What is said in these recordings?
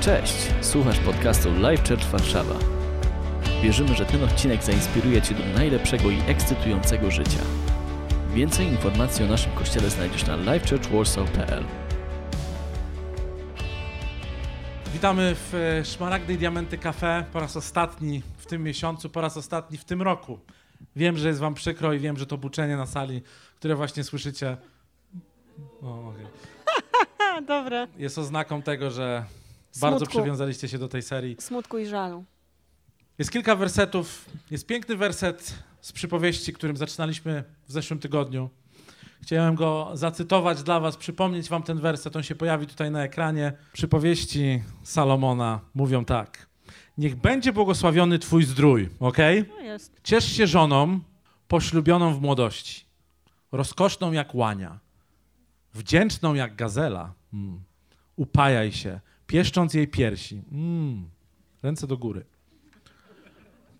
Cześć, słuchasz podcastu Live Church Warszawa. Wierzymy, że ten odcinek zainspiruje Cię do najlepszego i ekscytującego życia. Więcej informacji o naszym kościele znajdziesz na livechurchwarsaw.pl Witamy w e, Szmaragdy i Diamenty Cafe po raz ostatni w tym miesiącu, po raz ostatni w tym roku. Wiem, że jest wam przykro i wiem, że to buczenie na sali, które właśnie słyszycie, o, okej, A, dobre. jest oznaką tego, że bardzo przywiązaliście się do tej serii. Smutku i żalu. Jest kilka wersetów. Jest piękny werset z przypowieści, którym zaczynaliśmy w zeszłym tygodniu. Chciałem go zacytować dla was, przypomnieć wam ten werset. On się pojawi tutaj na ekranie. Przypowieści Salomona mówią tak. Niech będzie błogosławiony twój zdrój, ok? No. Ciesz się żoną poślubioną w młodości, rozkoszną jak łania, wdzięczną jak gazela. Mm. Upajaj się, pieszcząc jej piersi. Mm. Ręce do góry.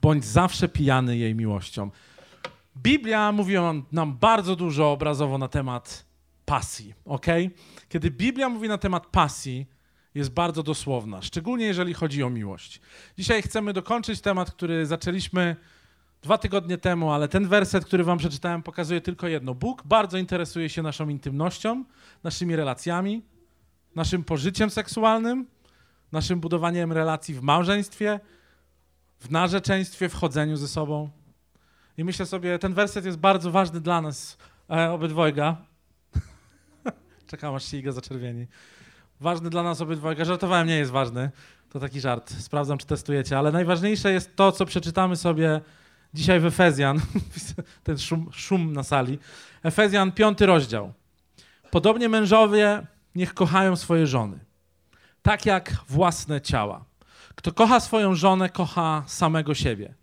Bądź zawsze pijany jej miłością. Biblia mówi nam- bardzo dużo obrazowo na temat pasji, ok? Kiedy Biblia mówi na temat pasji, jest bardzo dosłowna, szczególnie jeżeli chodzi o miłość. Dzisiaj chcemy dokończyć temat, który zaczęliśmy dwa tygodnie temu, ale ten werset, który wam przeczytałem, pokazuje tylko jedno. Bóg bardzo interesuje się naszą intymnością, naszymi relacjami, naszym pożyciem seksualnym, naszym budowaniem relacji w małżeństwie, w narzeczeństwie, w chodzeniu ze sobą. I myślę sobie, ten werset jest bardzo ważny dla nas, e, obydwojga. Czekam, aż się Iga zaczerwieni. Ważny dla nas obydwojga. Żartowałem, nie jest ważny. To taki żart. Sprawdzam, czy testujecie. Ale najważniejsze jest to, co przeczytamy sobie dzisiaj w Efezjan. Ten szum, szum na sali. Efezjan, piąty rozdział. Podobnie mężowie niech kochają swoje żony, tak jak własne ciała. Kto kocha swoją żonę, kocha samego siebie.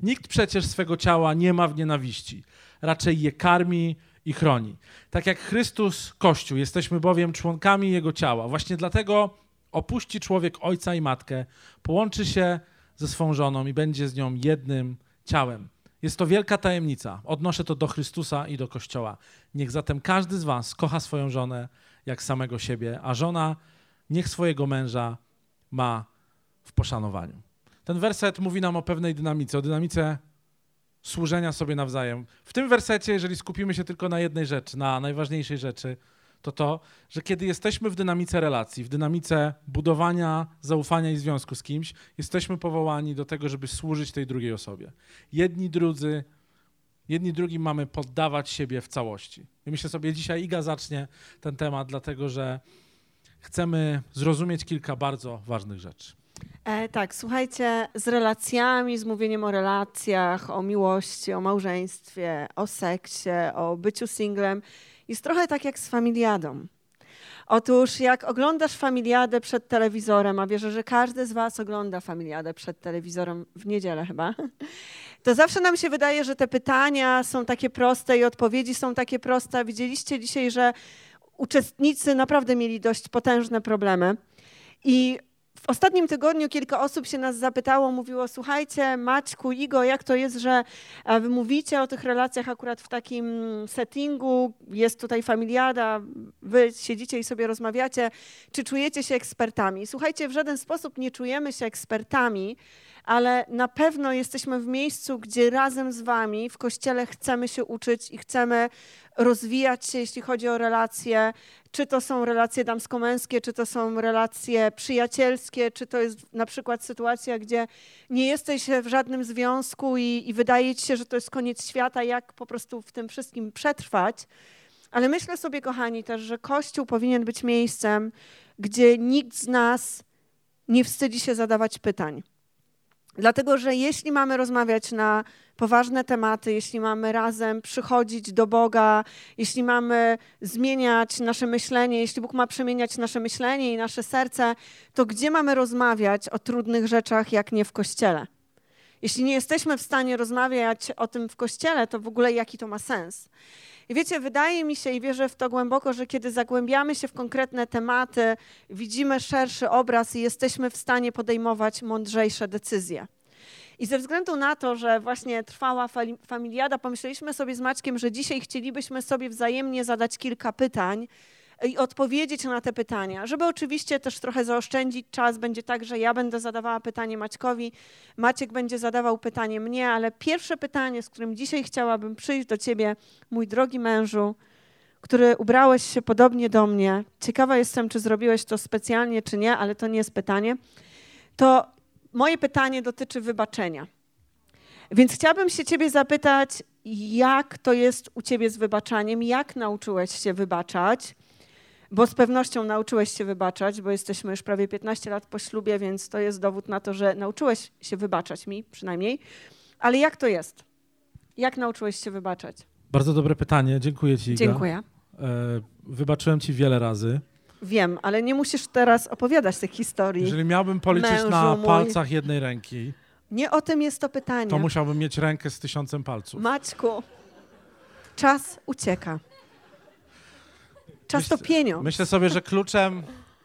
Nikt przecież swego ciała nie ma w nienawiści, raczej je karmi i chroni. Tak jak Chrystus, Kościół, jesteśmy bowiem członkami Jego ciała. Właśnie dlatego opuści człowiek ojca i matkę, połączy się ze swą żoną i będzie z nią jednym ciałem. Jest to wielka tajemnica. Odnoszę to do Chrystusa i do Kościoła. Niech zatem każdy z was kocha swoją żonę jak samego siebie, a żona niech swojego męża ma w poszanowaniu. Ten werset mówi nam o pewnej dynamice, o dynamice służenia sobie nawzajem. W tym wersecie, jeżeli skupimy się tylko na jednej rzeczy, na najważniejszej rzeczy, to to, że kiedy jesteśmy w dynamice relacji, w dynamice budowania zaufania i związku z kimś, jesteśmy powołani do tego, żeby służyć tej drugiej osobie. Jedni drudzy, jedni drugim mamy poddawać siebie w całości. I myślę sobie, dzisiaj Iga zacznie ten temat, dlatego że chcemy zrozumieć kilka bardzo ważnych rzeczy. E, tak, słuchajcie, z relacjami, z mówieniem o relacjach, o miłości, o małżeństwie, o seksie, o byciu singlem, jest trochę tak jak z familiadą. Otóż jak oglądasz familiadę przed telewizorem, a wierzę, że każdy z was ogląda familiadę przed telewizorem w niedzielę chyba, to zawsze nam się wydaje, że te pytania są takie proste i odpowiedzi są takie proste. Widzieliście dzisiaj, że uczestnicy naprawdę mieli dość potężne problemy. I w ostatnim tygodniu kilka osób się nas zapytało, mówiło: Słuchajcie, Maćku, Igo, jak to jest, że e, wy mówicie o tych relacjach akurat w takim settingu, jest tutaj familiada, wy siedzicie i sobie rozmawiacie, czy czujecie się ekspertami? Słuchajcie, w żaden sposób nie czujemy się ekspertami, ale na pewno jesteśmy w miejscu, gdzie razem z wami w kościele chcemy się uczyć i chcemy rozwijać się, jeśli chodzi o relacje, czy to są relacje damsko-męskie, czy to są relacje przyjacielskie, czy to jest na przykład sytuacja, gdzie nie jesteś w żadnym związku i, i wydaje ci się, że to jest koniec świata, jak po prostu w tym wszystkim przetrwać. Ale myślę sobie, kochani, też, że Kościół powinien być miejscem, gdzie nikt z nas nie wstydzi się zadawać pytań. Dlatego, że jeśli mamy rozmawiać na poważne tematy, jeśli mamy razem przychodzić do Boga, jeśli mamy zmieniać nasze myślenie, jeśli Bóg ma przemieniać nasze myślenie i nasze serce, to gdzie mamy rozmawiać o trudnych rzeczach, jak nie w kościele? Jeśli nie jesteśmy w stanie rozmawiać o tym w kościele, to w ogóle jaki to ma sens? I wiecie, wydaje mi się i wierzę w to głęboko, że kiedy zagłębiamy się w konkretne tematy, widzimy szerszy obraz i jesteśmy w stanie podejmować mądrzejsze decyzje. I ze względu na to, że właśnie trwała familiada, pomyśleliśmy sobie z Maćkiem, że dzisiaj chcielibyśmy sobie wzajemnie zadać kilka pytań, i odpowiedzieć na te pytania. Żeby oczywiście też trochę zaoszczędzić czas, będzie tak, że ja będę zadawała pytanie Maćkowi, Maciek będzie zadawał pytanie mnie, ale pierwsze pytanie, z którym dzisiaj chciałabym przyjść do ciebie, mój drogi mężu, który ubrałeś się podobnie do mnie. Ciekawa jestem, czy zrobiłeś to specjalnie, czy nie, ale to nie jest pytanie. To moje pytanie dotyczy wybaczenia. Więc chciałabym się ciebie zapytać, jak to jest u ciebie z wybaczaniem? Jak nauczyłeś się wybaczać? Bo z pewnością nauczyłeś się wybaczać, bo jesteśmy już prawie 15 lat po ślubie, więc to jest dowód na to, że nauczyłeś się wybaczać mi przynajmniej. Ale jak to jest? Jak nauczyłeś się wybaczać? Bardzo dobre pytanie, dziękuję Ci. Iga. Dziękuję. E, wybaczyłem Ci wiele razy. Wiem, ale nie musisz teraz opowiadać tych historii. Jeżeli miałbym policzyć Mężu na mój. palcach jednej ręki, Nie o tym jest to pytanie. to musiałbym mieć rękę z tysiącem palców. Maćku, czas ucieka. Czas Myślę- to pieniądz. Myślę sobie, że kluczem,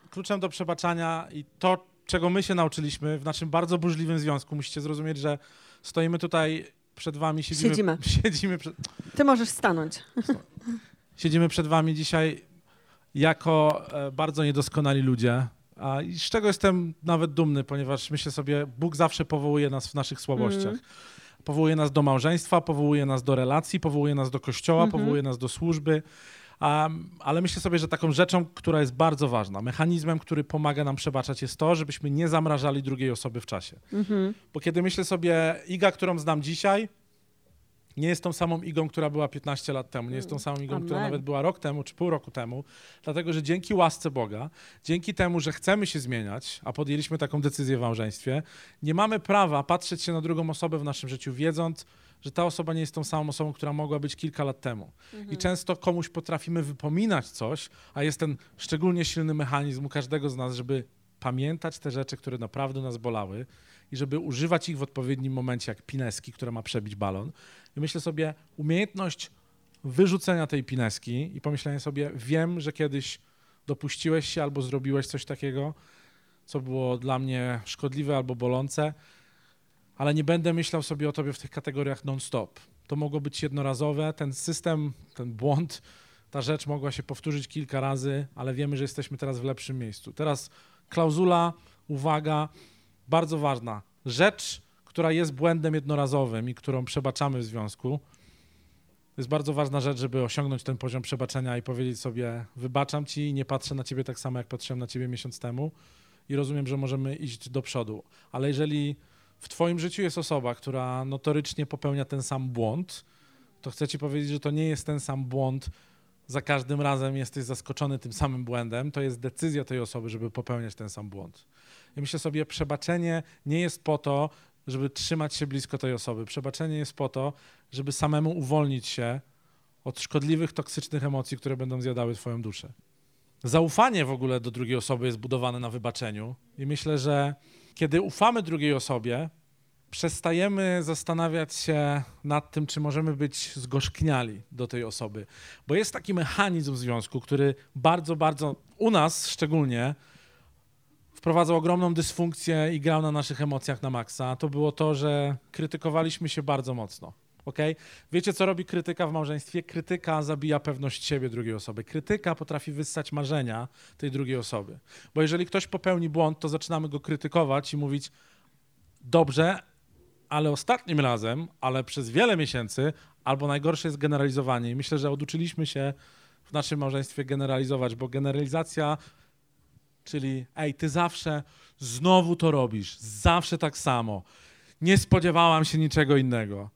kluczem do przebaczania i to, czego my się nauczyliśmy w naszym bardzo burzliwym związku, musicie zrozumieć, że stoimy tutaj przed wami, siedzimy, Siedzimy. siedzimy, przed, Ty możesz stanąć. siedzimy przed wami dzisiaj jako e, bardzo niedoskonali ludzie. A i z czego jestem nawet dumny, ponieważ myślę sobie, Bóg zawsze powołuje nas w naszych słabościach. Mhm. Powołuje nas do małżeństwa, powołuje nas do relacji, powołuje nas do kościoła, Mhm. powołuje nas do służby. Um, ale myślę sobie, że taką rzeczą, która jest bardzo ważna, mechanizmem, który pomaga nam przebaczać, jest to, żebyśmy nie zamrażali drugiej osoby w czasie. Mhm. Bo kiedy myślę sobie, Iga, którą znam dzisiaj, nie jest tą samą Igą, która była 15 lat temu, nie jest tą samą Igą, która Amen. nawet była rok temu czy pół roku temu, dlatego że dzięki łasce Boga, dzięki temu, że chcemy się zmieniać, a podjęliśmy taką decyzję w małżeństwie, nie mamy prawa patrzeć się na drugą osobę w naszym życiu, wiedząc, że ta osoba nie jest tą samą osobą, która mogła być kilka lat temu. I często komuś potrafimy wypominać coś, a jest ten szczególnie silny mechanizm u każdego z nas, żeby pamiętać te rzeczy, które naprawdę nas bolały i żeby używać ich w odpowiednim momencie, jak pineski, która ma przebić balon. I myślę sobie, umiejętność wyrzucenia tej pineski i pomyślenia sobie, wiem, że kiedyś dopuściłeś się albo zrobiłeś coś takiego, co było dla mnie szkodliwe albo bolące, ale nie będę myślał sobie o tobie w tych kategoriach non-stop. To mogło być jednorazowe, ten system, ten błąd, ta rzecz mogła się powtórzyć kilka razy, ale wiemy, że jesteśmy teraz w lepszym miejscu. Teraz klauzula, uwaga, bardzo ważna. Rzecz, która jest błędem jednorazowym i którą przebaczamy w związku, to jest bardzo ważna rzecz, żeby osiągnąć ten poziom przebaczenia i powiedzieć sobie, wybaczam ci nie patrzę na ciebie tak samo, jak patrzyłem na ciebie miesiąc temu i rozumiem, że możemy iść do przodu. Ale jeżeli w twoim życiu jest osoba, która notorycznie popełnia ten sam błąd, to chcę ci powiedzieć, że to nie jest ten sam błąd, za każdym razem jesteś zaskoczony tym samym błędem, to jest decyzja tej osoby, żeby popełniać ten sam błąd. I myślę sobie, przebaczenie nie jest po to, żeby trzymać się blisko tej osoby. Przebaczenie jest po to, żeby samemu uwolnić się od szkodliwych, toksycznych emocji, które będą zjadały twoją duszę. Zaufanie w ogóle do drugiej osoby jest budowane na wybaczeniu i myślę, że kiedy ufamy drugiej osobie, przestajemy zastanawiać się nad tym, czy możemy być zgorzkniali do tej osoby. Bo jest taki mechanizm w związku, który bardzo, bardzo u nas szczególnie wprowadzał ogromną dysfunkcję i grał na naszych emocjach na maksa. To było to, że krytykowaliśmy się bardzo mocno. Okay? Wiecie, co robi krytyka w małżeństwie? Krytyka zabija pewność siebie drugiej osoby. Krytyka potrafi wyssać marzenia tej drugiej osoby. Bo jeżeli ktoś popełni błąd, to zaczynamy go krytykować i mówić: Dobrze, ale ostatnim razem, ale przez wiele miesięcy, albo najgorsze jest generalizowanie. I myślę, że oduczyliśmy się w naszym małżeństwie generalizować, bo generalizacja, czyli ej, ty zawsze znowu to robisz, zawsze tak samo. Nie spodziewałam się niczego innego.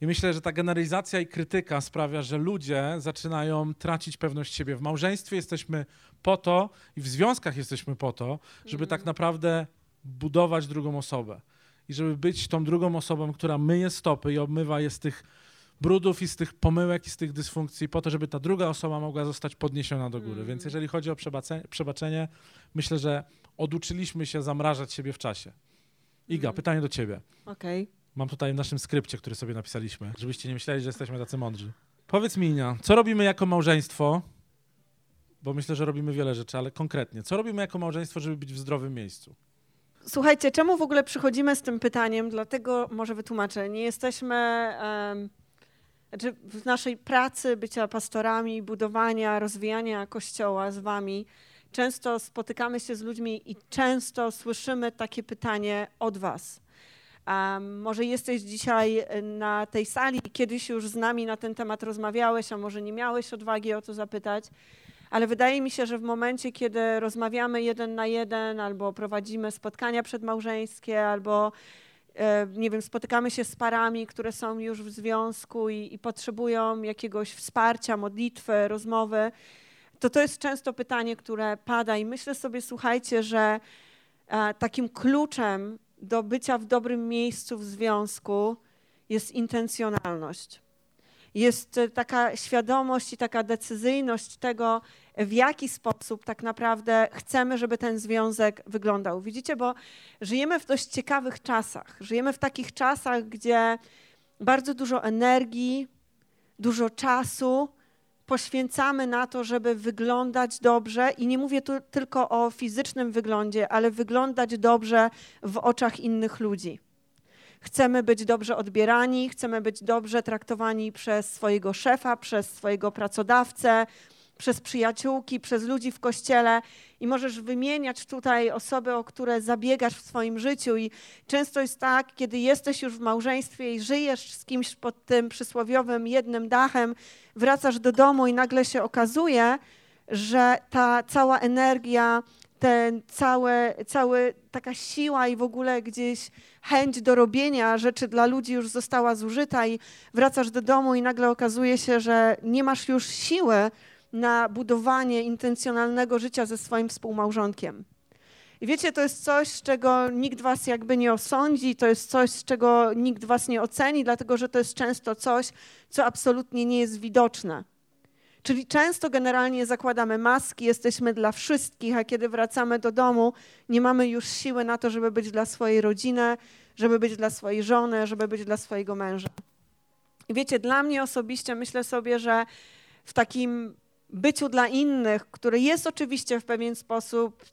I myślę, że ta generalizacja i krytyka sprawia, że ludzie zaczynają tracić pewność siebie. W małżeństwie jesteśmy po to i w związkach jesteśmy po to, żeby tak naprawdę budować drugą osobę i żeby być tą drugą osobą, która myje stopy i obmywa je z tych brudów i z tych pomyłek i z tych dysfunkcji po to, żeby ta druga osoba mogła zostać podniesiona do góry. Więc jeżeli chodzi o przebaczenie, myślę, że oduczyliśmy się zamrażać siebie w czasie. Iga, Mm. pytanie do ciebie. Okej. Mam tutaj w naszym skrypcie, który sobie napisaliśmy, żebyście nie myśleli, że jesteśmy tacy mądrzy. Powiedz mi, Inia, co robimy jako małżeństwo? Bo myślę, że robimy wiele rzeczy, ale konkretnie, co robimy jako małżeństwo, żeby być w zdrowym miejscu? Słuchajcie, czemu w ogóle przychodzimy z tym pytaniem? Dlatego może wytłumaczę. Nie jesteśmy em, Znaczy w naszej pracy bycia pastorami, budowania, rozwijania kościoła z wami, często spotykamy się z ludźmi i często słyszymy takie pytanie od was. Może jesteś dzisiaj na tej sali, kiedyś już z nami na ten temat rozmawiałeś, a może nie miałeś odwagi o to zapytać, ale wydaje mi się, że w momencie, kiedy rozmawiamy jeden na jeden, albo prowadzimy spotkania przedmałżeńskie, albo e, nie wiem, spotykamy się z parami, które są już w związku i, i potrzebują jakiegoś wsparcia, modlitwy, rozmowy, to to jest często pytanie, które pada i myślę sobie, słuchajcie, że e, takim kluczem do bycia w dobrym miejscu w związku jest intencjonalność. Jest e, taka świadomość i taka decyzyjność tego, w jaki sposób tak naprawdę chcemy, żeby ten związek wyglądał. Widzicie, bo żyjemy w dość ciekawych czasach. Żyjemy w takich czasach, gdzie bardzo dużo energii, dużo czasu poświęcamy na to, żeby wyglądać dobrze i nie mówię tu tylko o fizycznym wyglądzie, ale wyglądać dobrze w oczach innych ludzi. Chcemy być dobrze odbierani, chcemy być dobrze traktowani przez swojego szefa, przez swojego pracodawcę, przez przyjaciółki, przez ludzi w kościele i możesz wymieniać tutaj osoby, o które zabiegasz w swoim życiu. I często jest tak, kiedy jesteś już w małżeństwie i żyjesz z kimś pod tym przysłowiowym jednym dachem, wracasz do domu i nagle się okazuje, że ta cała energia, ten całe, całe taka siła i w ogóle gdzieś chęć do robienia rzeczy dla ludzi już została zużyta i wracasz do domu i nagle okazuje się, że nie masz już siły na budowanie intencjonalnego życia ze swoim współmałżonkiem. I wiecie, to jest coś, z czego nikt was jakby nie osądzi, to jest coś, z czego nikt was nie oceni, dlatego że to jest często coś, co absolutnie nie jest widoczne. Czyli często generalnie zakładamy maski, jesteśmy dla wszystkich, a kiedy wracamy do domu, nie mamy już siły na to, żeby być dla swojej rodziny, żeby być dla swojej żony, żeby być dla swojego męża. I wiecie, dla mnie osobiście myślę sobie, że w takim byciu dla innych, które jest oczywiście w pewien sposób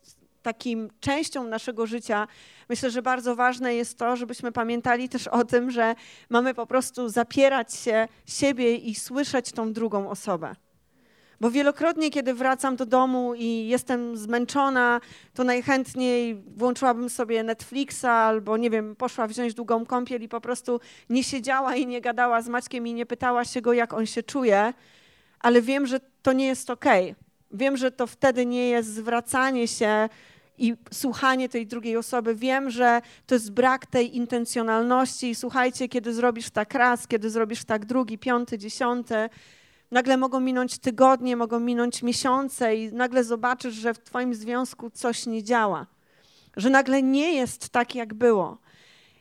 takim częścią naszego życia, myślę, że bardzo ważne jest to, żebyśmy pamiętali też o tym, że mamy po prostu zapierać się siebie i słyszeć tą drugą osobę. Bo wielokrotnie, kiedy wracam do domu i jestem zmęczona, to najchętniej włączyłabym sobie Netflixa albo, nie wiem, poszła wziąć długą kąpiel i po prostu nie siedziała i nie gadała z Maćkiem i nie pytała się go, jak on się czuje, ale wiem, że to nie jest. Okay. Wiem, że to wtedy nie jest zwracanie się i słuchanie tej drugiej osoby. Wiem, że to jest brak tej intencjonalności i słuchajcie, kiedy zrobisz tak raz, kiedy zrobisz tak drugi, piąty, dziesiąty, nagle mogą minąć tygodnie, mogą minąć miesiące i nagle zobaczysz, że w twoim związku coś nie działa. Że nagle nie jest tak, jak było.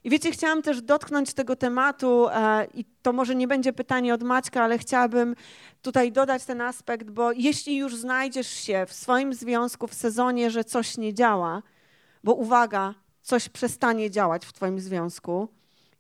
I wiecie, chciałam też dotknąć tego tematu e, i to może nie będzie pytanie od Maćka, ale chciałabym tutaj dodać ten aspekt, bo jeśli już znajdziesz się w swoim związku w sezonie, że coś nie działa, bo uwaga, coś przestanie działać w twoim związku,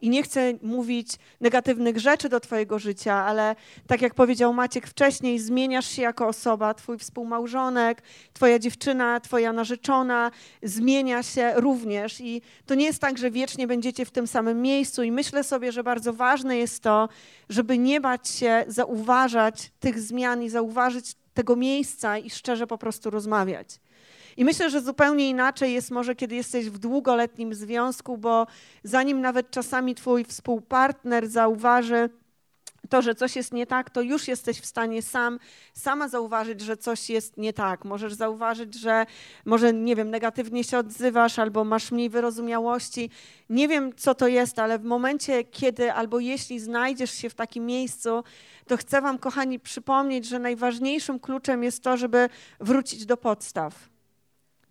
i nie chcę mówić negatywnych rzeczy do Twojego życia, ale tak jak powiedział Maciek wcześniej, zmieniasz się jako osoba, Twój współmałżonek, Twoja dziewczyna, Twoja narzeczona zmienia się również. I to nie jest tak, że wiecznie będziecie w tym samym miejscu. I myślę sobie, że bardzo ważne jest to, żeby nie bać się zauważać tych zmian i zauważyć tego miejsca i szczerze po prostu rozmawiać. I myślę, że zupełnie inaczej jest może, kiedy jesteś w długoletnim związku, bo zanim nawet czasami twój współpartner zauważy, to, że coś jest nie tak, to już jesteś w stanie sam, sama zauważyć, że coś jest nie tak. Możesz zauważyć, że może, nie wiem, negatywnie się odzywasz albo masz mniej wyrozumiałości. Nie wiem, co to jest, ale w momencie, kiedy albo jeśli znajdziesz się w takim miejscu, to chcę Wam, kochani, przypomnieć, że najważniejszym kluczem jest to, żeby wrócić do podstaw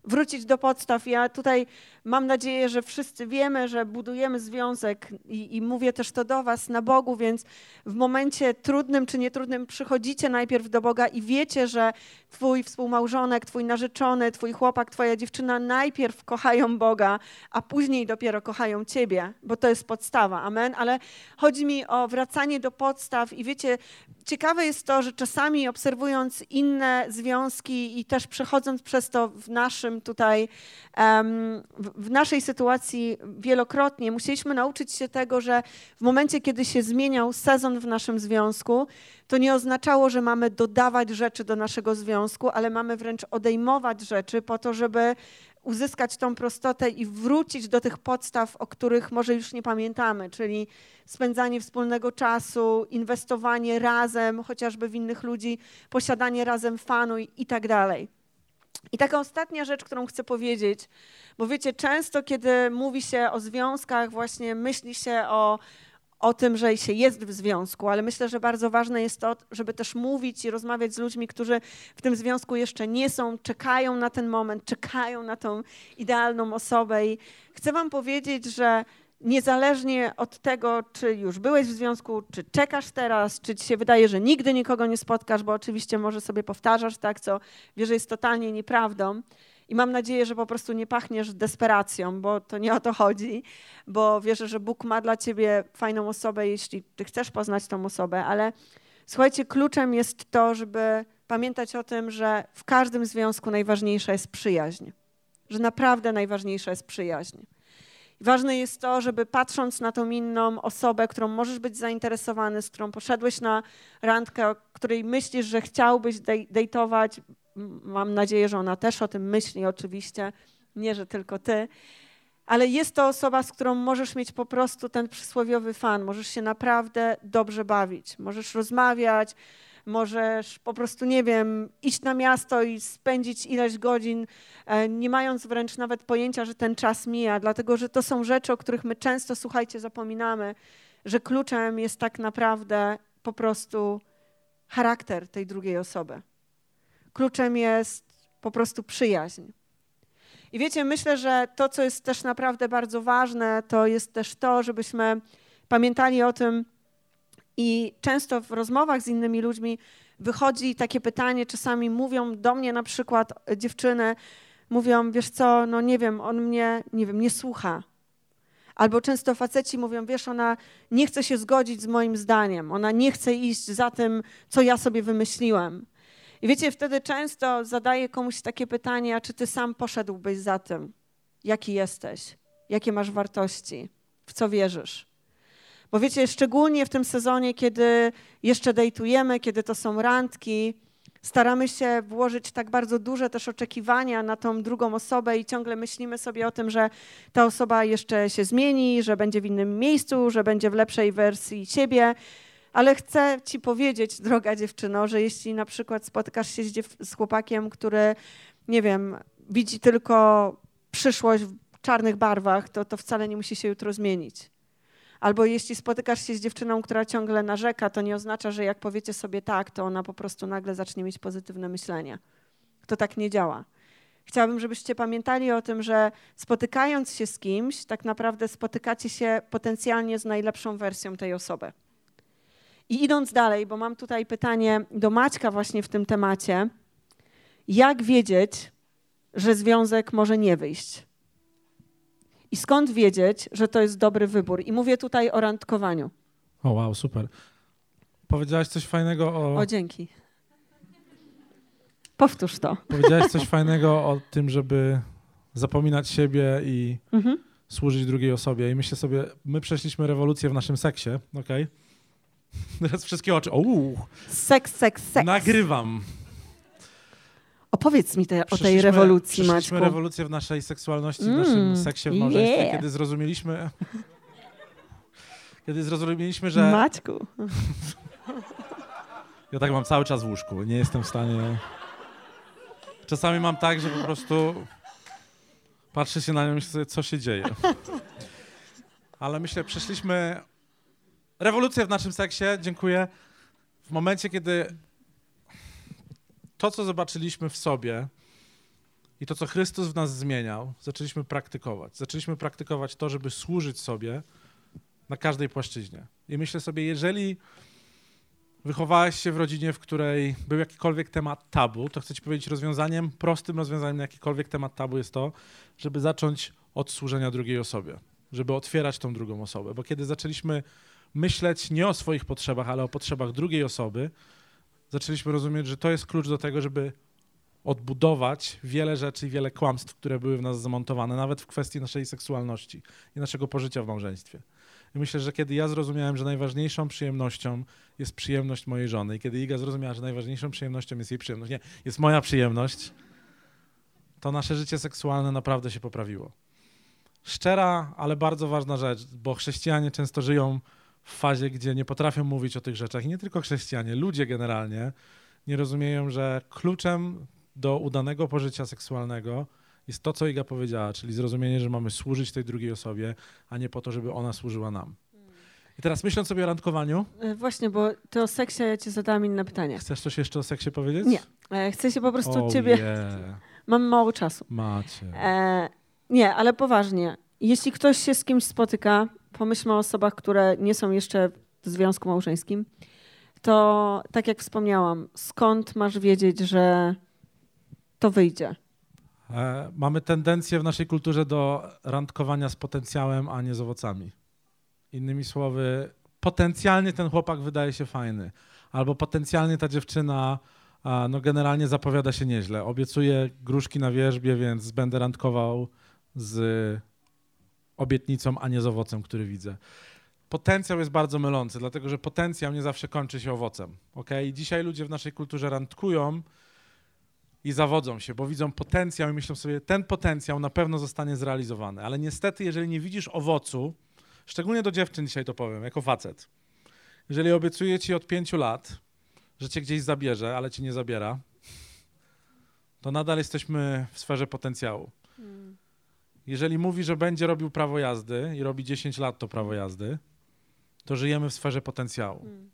wrócić do podstaw. Ja tutaj mam nadzieję, że wszyscy wiemy, że budujemy związek i, i, mówię też to do Was na Bogu, więc w momencie trudnym czy nietrudnym przychodzicie najpierw do Boga i wiecie, że Twój współmałżonek, Twój narzeczony, Twój chłopak, Twoja dziewczyna najpierw kochają Boga, a później dopiero kochają Ciebie, bo to jest podstawa. Amen. Ale chodzi mi o wracanie do podstaw i wiecie, ciekawe jest to, że czasami obserwując inne związki i też przechodząc przez to w naszym tutaj, w naszej sytuacji wielokrotnie, musieliśmy nauczyć się tego, że w momencie, kiedy się zmieniał sezon w naszym związku, to nie oznaczało, że mamy dodawać rzeczy do naszego związku, ale mamy wręcz odejmować rzeczy po to, żeby uzyskać tą prostotę i wrócić do tych podstaw, o których może już nie pamiętamy, czyli spędzanie wspólnego czasu, inwestowanie razem, chociażby w innych ludzi, posiadanie razem fanu i, i tak dalej. I taka ostatnia rzecz, którą chcę powiedzieć, bo wiecie, często kiedy mówi się o związkach, właśnie myśli się o o tym, że się jest w związku, ale myślę, że bardzo ważne jest to, żeby też mówić i rozmawiać z ludźmi, którzy w tym związku jeszcze nie są, czekają na ten moment, czekają na tą idealną osobę. I chcę Wam powiedzieć, że niezależnie od tego, czy już byłeś w związku, czy czekasz teraz, czy ci się wydaje, że nigdy nikogo nie spotkasz, bo oczywiście może sobie powtarzasz tak, co wiesz, że jest totalnie nieprawdą i mam nadzieję, że po prostu nie pachniesz desperacją, bo to nie o to chodzi, bo wierzę, że Bóg ma dla ciebie fajną osobę, jeśli ty chcesz poznać tą osobę, ale słuchajcie, kluczem jest to, żeby pamiętać o tym, że w każdym związku najważniejsza jest przyjaźń. Że naprawdę najważniejsza jest przyjaźń. Ważne jest to, żeby patrząc na tą inną osobę, którą możesz być zainteresowany, z którą poszedłeś na randkę, o której myślisz, że chciałbyś dejtować, mam nadzieję, że ona też o tym myśli oczywiście, nie, że tylko ty, ale jest to osoba, z którą możesz mieć po prostu ten przysłowiowy fan, możesz się naprawdę dobrze bawić, możesz rozmawiać, możesz po prostu, nie wiem, iść na miasto i spędzić ileś godzin, e, nie mając wręcz nawet pojęcia, że ten czas mija, dlatego że to są rzeczy, o których my często, słuchajcie, zapominamy, że kluczem jest tak naprawdę po prostu charakter tej drugiej osoby. Kluczem jest po prostu przyjaźń. I wiecie, myślę, że to, co jest też naprawdę bardzo ważne, to jest też to, żebyśmy pamiętali o tym, i często w rozmowach z innymi ludźmi wychodzi takie pytanie, czasami mówią do mnie na przykład dziewczyny, mówią, wiesz co, no nie wiem, on mnie, nie wiem, nie słucha. Albo często faceci mówią, wiesz, ona nie chce się zgodzić z moim zdaniem, ona nie chce iść za tym, co ja sobie wymyśliłem. I wiecie, wtedy często zadaję komuś takie pytanie, a czy ty sam poszedłbyś za tym? Jaki jesteś? Jakie masz wartości? W co wierzysz? Bo wiecie, szczególnie w tym sezonie, kiedy jeszcze dejtujemy, kiedy to są randki, staramy się włożyć tak bardzo duże też oczekiwania na tą drugą osobę i ciągle myślimy sobie o tym, że ta osoba jeszcze się zmieni, że będzie w innym miejscu, że będzie w lepszej wersji siebie. Ale chcę ci powiedzieć, droga dziewczyno, że jeśli na przykład spotykasz się z, z chłopakiem, który, nie wiem, widzi tylko przyszłość w czarnych barwach, to, to wcale nie musi się jutro zmienić. Albo jeśli spotykasz się z dziewczyną, która ciągle narzeka, to nie oznacza, że jak powiecie sobie tak, to ona po prostu nagle zacznie mieć pozytywne myślenie. To tak nie działa. Chciałabym, żebyście pamiętali o tym, że spotykając się z kimś, tak naprawdę spotykacie się potencjalnie z najlepszą wersją tej osoby. I idąc dalej, bo mam tutaj pytanie do Maćka właśnie w tym temacie. Jak wiedzieć, że związek może nie wyjść? I skąd wiedzieć, że to jest dobry wybór? I mówię tutaj o randkowaniu. O, wow, super. Powiedziałaś coś fajnego o. O, dzięki. Powtórz to. Powiedziałaś coś fajnego o tym, żeby zapominać siebie i mhm. służyć drugiej osobie. I myślę sobie, my przeszliśmy rewolucję w naszym seksie, okej? Okay? Teraz wszystkie oczy. Uuu. Seks, seks, seks. Nagrywam. Opowiedz mi te, o tej rewolucji, Maćku. rewolucję w naszej seksualności, mm, w naszym mm, seksie, w małżeństwie, yeah. kiedy zrozumieliśmy... kiedy zrozumieliśmy, że... Maćku. Ja tak mam cały czas w łóżku. Nie jestem w stanie... Czasami mam tak, że po prostu patrzę się na nią i myślę co się dzieje. Ale myślę, przeszliśmy rewolucję w naszym seksie, dziękuję. W momencie, kiedy to, co zobaczyliśmy w sobie i to, co Chrystus w nas zmieniał, zaczęliśmy praktykować. Zaczęliśmy praktykować to, żeby służyć sobie na każdej płaszczyźnie. I myślę sobie, jeżeli wychowałeś się w rodzinie, w której był jakikolwiek temat tabu, to chcę ci powiedzieć, rozwiązaniem, prostym rozwiązaniem na jakikolwiek temat tabu jest to, żeby zacząć od służenia drugiej osobie, żeby otwierać tą drugą osobę. Bo kiedy zaczęliśmy myśleć nie o swoich potrzebach, ale o potrzebach drugiej osoby, zaczęliśmy rozumieć, że to jest klucz do tego, żeby odbudować wiele rzeczy i wiele kłamstw, które były w nas zamontowane, nawet w kwestii naszej seksualności i naszego pożycia w małżeństwie. I myślę, że kiedy ja zrozumiałem, że najważniejszą przyjemnością jest przyjemność mojej żony i kiedy Iga zrozumiała, że najważniejszą przyjemnością jest jej przyjemność, nie, jest moja przyjemność, to nasze życie seksualne naprawdę się poprawiło. Szczera, ale bardzo ważna rzecz, bo chrześcijanie często żyją w fazie, gdzie nie potrafią mówić o tych rzeczach. I nie tylko chrześcijanie, ludzie generalnie nie rozumieją, że kluczem do udanego pożycia seksualnego jest to, co Iga powiedziała, czyli zrozumienie, że mamy służyć tej drugiej osobie, a nie po to, żeby ona służyła nam. I teraz myśląc sobie o randkowaniu. E, właśnie, bo ty o seksie ja ci zadałam inne pytanie. Chcesz coś jeszcze o seksie powiedzieć? Nie. E, chcę się po prostu oh, ciebie. Yeah. Mam mało czasu. Macie. E, nie, ale poważnie. Jeśli ktoś się z kimś spotyka, pomyślmy o osobach, które nie są jeszcze w związku małżeńskim, to tak jak wspomniałam, skąd masz wiedzieć, że to wyjdzie? E, mamy tendencję w naszej kulturze do randkowania z potencjałem, a nie z owocami. Innymi słowy, potencjalnie ten chłopak wydaje się fajny, albo potencjalnie ta dziewczyna no generalnie zapowiada się nieźle. Obiecuje gruszki na wierzbie, więc będę randkował z obietnicą, a nie z owocem, który widzę. Potencjał jest bardzo mylący, dlatego że potencjał nie zawsze kończy się owocem. Okay? Dzisiaj ludzie w naszej kulturze randkują i zawodzą się, bo widzą potencjał i myślą sobie, ten potencjał na pewno zostanie zrealizowany. Ale niestety, jeżeli nie widzisz owocu, szczególnie do dziewczyn dzisiaj to powiem, jako facet, jeżeli obiecuje ci od pięciu lat, że cię gdzieś zabierze, ale cię nie zabiera, to nadal jesteśmy w sferze potencjału. Hmm. Jeżeli mówi, że będzie robił prawo jazdy i robi 10 lat to prawo jazdy, to żyjemy w sferze potencjału. Hmm.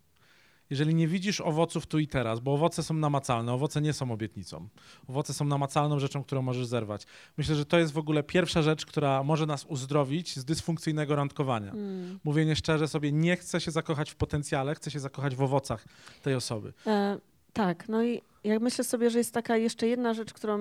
Jeżeli nie widzisz owoców tu i teraz, bo owoce są namacalne, owoce nie są obietnicą. Owoce są namacalną rzeczą, którą możesz zerwać. Myślę, że to jest w ogóle pierwsza rzecz, która może nas uzdrowić z dysfunkcyjnego randkowania. Hmm. Mówienie szczerze sobie, nie chcę się zakochać w potencjale, chcę się zakochać w owocach tej osoby. E, tak, no i jak myślę sobie, że jest taka jeszcze jedna rzecz, którą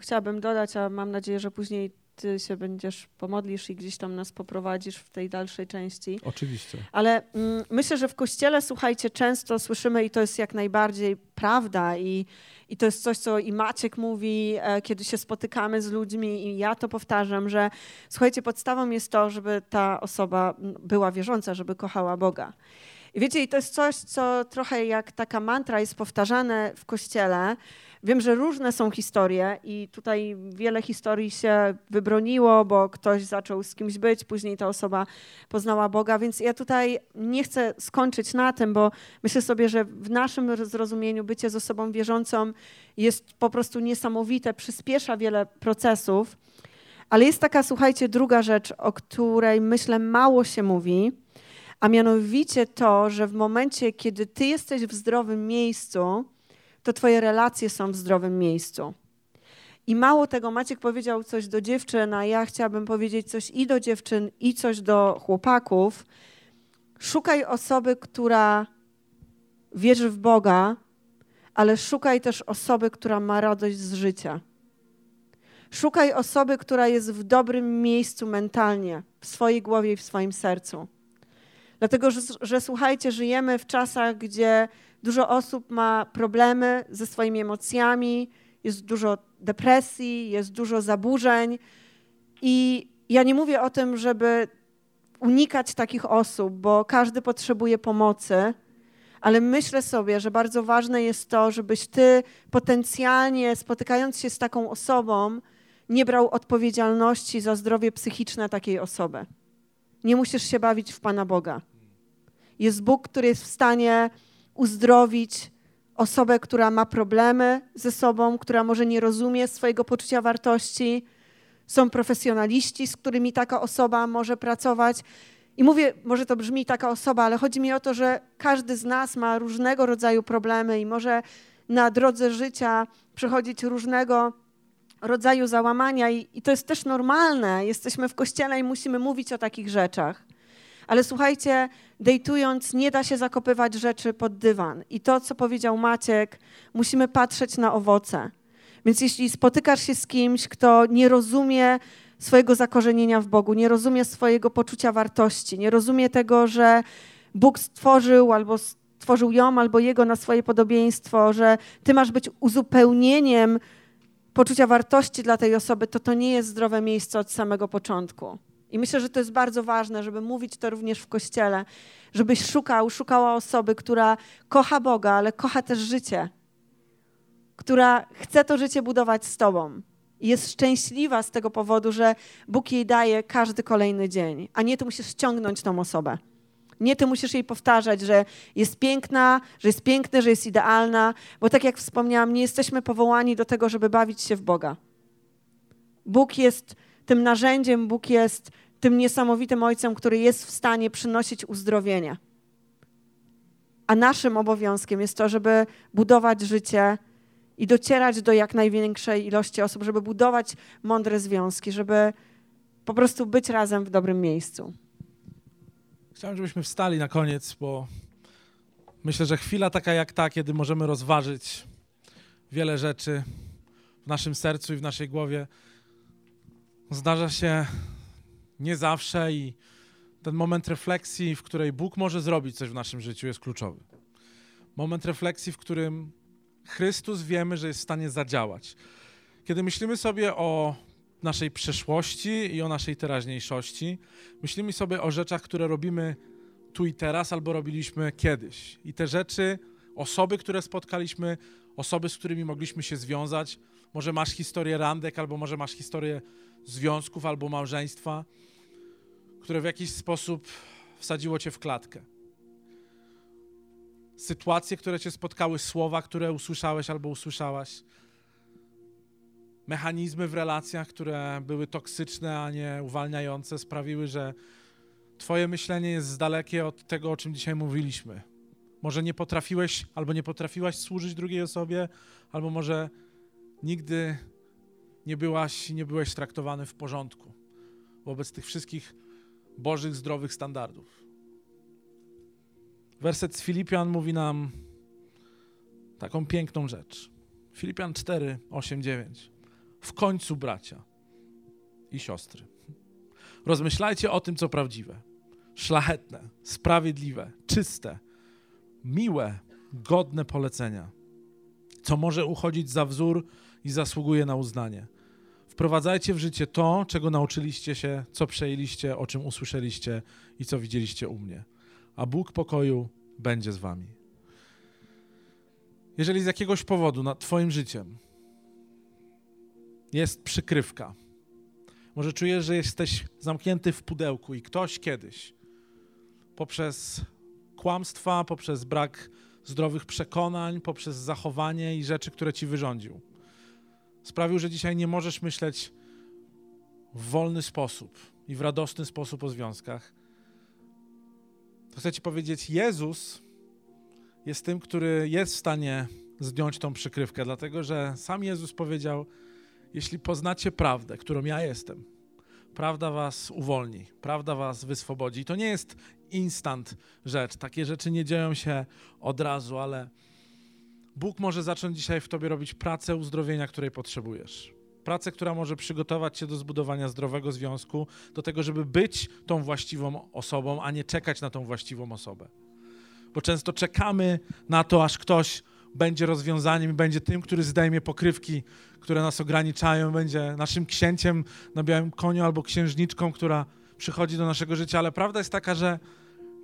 chciałabym dodać, a mam nadzieję, że później ty się będziesz pomodlisz i gdzieś tam nas poprowadzisz w tej dalszej części. Oczywiście. Ale mm, myślę, że w kościele, słuchajcie, często słyszymy i to jest jak najbardziej prawda i, i to jest coś, co i Maciek mówi, e, kiedy się spotykamy z ludźmi i ja to powtarzam, że słuchajcie, podstawą jest to, żeby ta osoba była wierząca, żeby kochała Boga. Wiecie, i to jest coś, co trochę jak taka mantra jest powtarzane w kościele. Wiem, że różne są historie i tutaj wiele historii się wybroniło, bo ktoś zaczął z kimś być, później ta osoba poznała Boga, więc ja tutaj nie chcę skończyć na tym, bo myślę sobie, że w naszym zrozumieniu bycie z osobą wierzącą jest po prostu niesamowite, przyspiesza wiele procesów. Ale jest taka, słuchajcie, druga rzecz, o której myślę mało się mówi a mianowicie to, że w momencie, kiedy ty jesteś w zdrowym miejscu, to twoje relacje są w zdrowym miejscu. I mało tego, Maciek powiedział coś do dziewczyn, a ja chciałabym powiedzieć coś i do dziewczyn, i coś do chłopaków. Szukaj osoby, która wierzy w Boga, ale szukaj też osoby, która ma radość z życia. Szukaj osoby, która jest w dobrym miejscu mentalnie, w swojej głowie i w swoim sercu. Dlatego, że, że słuchajcie, żyjemy w czasach, gdzie dużo osób ma problemy ze swoimi emocjami, jest dużo depresji, jest dużo zaburzeń. I ja nie mówię o tym, żeby unikać takich osób, bo każdy potrzebuje pomocy, ale myślę sobie, że bardzo ważne jest to, żebyś ty potencjalnie spotykając się z taką osobą, nie brał odpowiedzialności za zdrowie psychiczne takiej osoby. Nie musisz się bawić w Pana Boga. Jest Bóg, który jest w stanie uzdrowić osobę, która ma problemy ze sobą, która może nie rozumie swojego poczucia wartości. Są profesjonaliści, z którymi taka osoba może pracować. I mówię, może to brzmi taka osoba, ale chodzi mi o to, że każdy z nas ma różnego rodzaju problemy i może na drodze życia przechodzić różnego rodzaju załamania, i, i to jest też normalne. Jesteśmy w kościele i musimy mówić o takich rzeczach. Ale słuchajcie, dejtując nie da się zakopywać rzeczy pod dywan. I to, co powiedział Maciek, musimy patrzeć na owoce. Więc jeśli spotykasz się z kimś, kto nie rozumie swojego zakorzenienia w Bogu, nie rozumie swojego poczucia wartości, nie rozumie tego, że Bóg stworzył albo stworzył ją albo jego na swoje podobieństwo, że ty masz być uzupełnieniem poczucia wartości dla tej osoby, to to nie jest zdrowe miejsce od samego początku. I myślę, że to jest bardzo ważne, żeby mówić to również w kościele, żebyś szukał, szukała osoby, która kocha Boga, ale kocha też życie, która chce to życie budować z Tobą. I jest szczęśliwa z tego powodu, że Bóg jej daje każdy kolejny dzień, a nie ty musisz ściągnąć tą osobę. Nie ty musisz jej powtarzać, że jest piękna, że jest piękna, że jest idealna, bo tak jak wspomniałam, nie jesteśmy powołani do tego, żeby bawić się w Boga. Bóg jest tym narzędziem, Bóg jest tym niesamowitym Ojcem, który jest w stanie przynosić uzdrowienie. A naszym obowiązkiem jest to, żeby budować życie i docierać do jak największej ilości osób, żeby budować mądre związki, żeby po prostu być razem w dobrym miejscu. Chciałem, żebyśmy wstali na koniec, bo myślę, że chwila taka jak ta, kiedy możemy rozważyć wiele rzeczy w naszym sercu i w naszej głowie, zdarza się nie zawsze i ten moment refleksji, w której Bóg może zrobić coś w naszym życiu, jest kluczowy. Moment refleksji, w którym Chrystus wiemy, że jest w stanie zadziałać. Kiedy myślimy sobie o naszej przeszłości i o naszej teraźniejszości, myślimy sobie o rzeczach, które robimy tu i teraz albo robiliśmy kiedyś. I te rzeczy, osoby, które spotkaliśmy, osoby, z którymi mogliśmy się związać, może masz historię randek, albo może masz historię związków albo małżeństwa, które w jakiś sposób wsadziło cię w klatkę. Sytuacje, które cię spotkały, słowa, które usłyszałeś albo usłyszałaś, mechanizmy w relacjach, które były toksyczne, a nie uwalniające, sprawiły, że Twoje myślenie jest dalekie od tego, o czym dzisiaj mówiliśmy. Może nie potrafiłeś albo nie potrafiłaś służyć drugiej osobie, albo może nigdy nie byłaś, nie byłeś traktowany w porządku wobec tych wszystkich bożych, zdrowych standardów. Werset z Filipian mówi nam taką piękną rzecz. Filipian 4, 8, 9. W końcu, bracia i siostry, rozmyślajcie o tym, co prawdziwe, szlachetne, sprawiedliwe, czyste, miłe, godne polecenia, co może uchodzić za wzór i zasługuje na uznanie. Wprowadzajcie w życie to, czego nauczyliście się, co przejęliście, o czym usłyszeliście i co widzieliście u mnie. A Bóg pokoju będzie z wami. Jeżeli z jakiegoś powodu nad Twoim życiem jest przykrywka, może czujesz, że jesteś zamknięty w pudełku i ktoś kiedyś poprzez kłamstwa, poprzez brak zdrowych przekonań, poprzez zachowanie i rzeczy, które ci wyrządził, sprawił, że dzisiaj nie możesz myśleć w wolny sposób i w radosny sposób o związkach, to chcę Ci powiedzieć, Jezus jest tym, który jest w stanie zdjąć tą przykrywkę, dlatego że sam Jezus powiedział: Jeśli poznacie prawdę, którą ja jestem, prawda Was uwolni, prawda Was wyswobodzi. I to nie jest instant rzecz. Takie rzeczy nie dzieją się od razu, ale Bóg może zacząć dzisiaj w Tobie robić pracę uzdrowienia, której potrzebujesz. Pracę, która może przygotować Cię do zbudowania zdrowego związku, do tego, żeby być tą właściwą osobą, a nie czekać na tą właściwą osobę. Bo często czekamy na to, aż ktoś będzie rozwiązaniem i będzie tym, który zdejmie pokrywki, które nas ograniczają, będzie naszym księciem na białym koniu albo księżniczką, która przychodzi do naszego życia. Ale prawda jest taka, że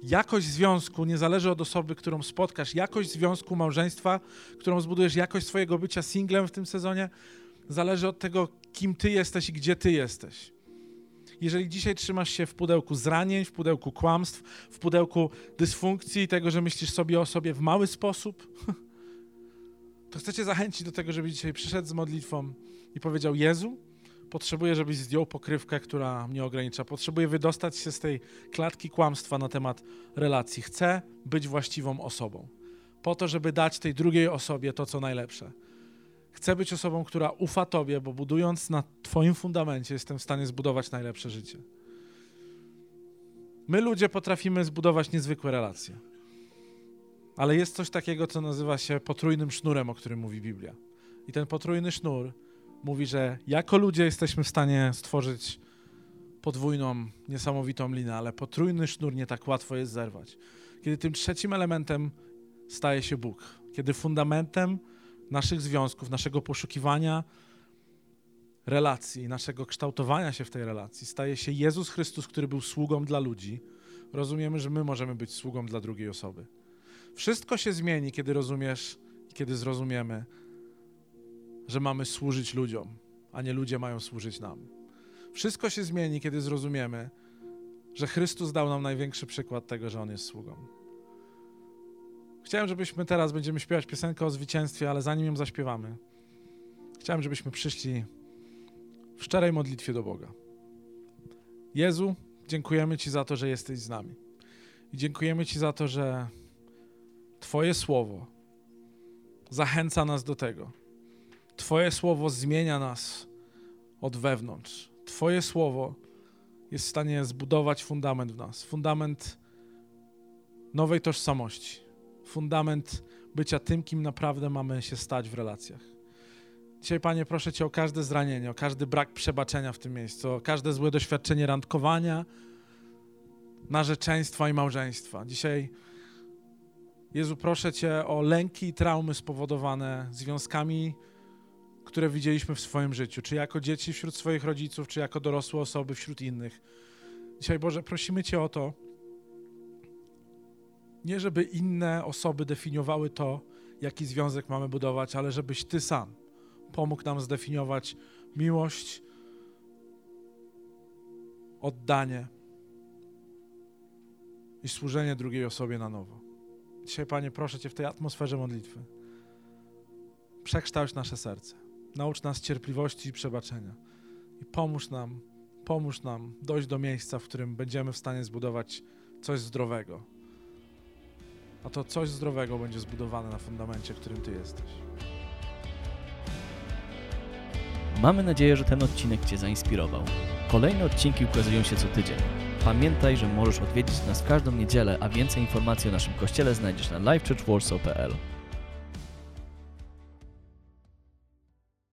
jakość związku nie zależy od osoby, którą spotkasz. Jakość związku, małżeństwa, którą zbudujesz, jakość swojego bycia singlem w tym sezonie, zależy od tego, kim ty jesteś i gdzie ty jesteś. Jeżeli dzisiaj trzymasz się w pudełku zranień, w pudełku kłamstw, w pudełku dysfunkcji tego, że myślisz sobie o sobie w mały sposób, to chcę Cię zachęcić do tego, żebyś dzisiaj przyszedł z modlitwą i powiedział: Jezu, potrzebuję, żebyś zdjął pokrywkę, która mnie ogranicza. Potrzebuję wydostać się z tej klatki kłamstwa na temat relacji. Chcę być właściwą osobą, po to, żeby dać tej drugiej osobie to, co najlepsze. Chcę być osobą, która ufa Tobie, bo budując na Twoim fundamencie, jestem w stanie zbudować najlepsze życie. My, ludzie, potrafimy zbudować niezwykłe relacje. Ale jest coś takiego, co nazywa się potrójnym sznurem, o którym mówi Biblia. I ten potrójny sznur mówi, że jako ludzie jesteśmy w stanie stworzyć podwójną, niesamowitą linę, ale potrójny sznur nie tak łatwo jest zerwać. Kiedy tym trzecim elementem staje się Bóg. Kiedy fundamentem naszych związków, naszego poszukiwania relacji, naszego kształtowania się w tej relacji staje się Jezus Chrystus, który był sługą dla ludzi, rozumiemy, że my możemy być sługą dla drugiej osoby. Wszystko się zmieni, kiedy rozumiesz, kiedy zrozumiemy, że mamy służyć ludziom, a nie ludzie mają służyć nam. Wszystko się zmieni, kiedy zrozumiemy, że Chrystus dał nam największy przykład tego, że On jest sługą. Chciałem, żebyśmy teraz będziemy śpiewać piosenkę o zwycięstwie, ale zanim ją zaśpiewamy, chciałem, żebyśmy przyszli w szczerej modlitwie do Boga. Jezu, dziękujemy Ci za to, że jesteś z nami. I dziękujemy Ci za to, że Twoje słowo zachęca nas do tego. Twoje słowo zmienia nas od wewnątrz. Twoje słowo jest w stanie zbudować fundament w nas. Fundament nowej tożsamości. Fundament bycia tym, kim naprawdę mamy się stać w relacjach. Dzisiaj, Panie, proszę Cię o każde zranienie, o każdy brak przebaczenia w tym miejscu, o każde złe doświadczenie randkowania, narzeczeństwa i małżeństwa. Dzisiaj, Jezu, proszę Cię o lęki i traumy spowodowane związkami, które widzieliśmy w swoim życiu, czy jako dzieci wśród swoich rodziców, czy jako dorosłe osoby wśród innych. Dzisiaj, Boże, prosimy Cię o to, nie żeby inne osoby definiowały to, jaki związek mamy budować, ale żebyś Ty sam pomógł nam zdefiniować miłość, oddanie i służenie drugiej osobie na nowo. Dzisiaj, Panie, proszę Cię w tej atmosferze modlitwy. Przekształć nasze serce. Naucz nas cierpliwości i przebaczenia. I pomóż nam, pomóż nam dojść do miejsca, w którym będziemy w stanie zbudować coś zdrowego. A to coś zdrowego będzie zbudowane na fundamencie, którym Ty jesteś. Mamy nadzieję, że ten odcinek Cię zainspirował. Kolejne odcinki ukazują się co tydzień. Pamiętaj, że możesz odwiedzić nas każdą niedzielę, a więcej informacji o naszym kościele znajdziesz na livechurchwarsaw.pl.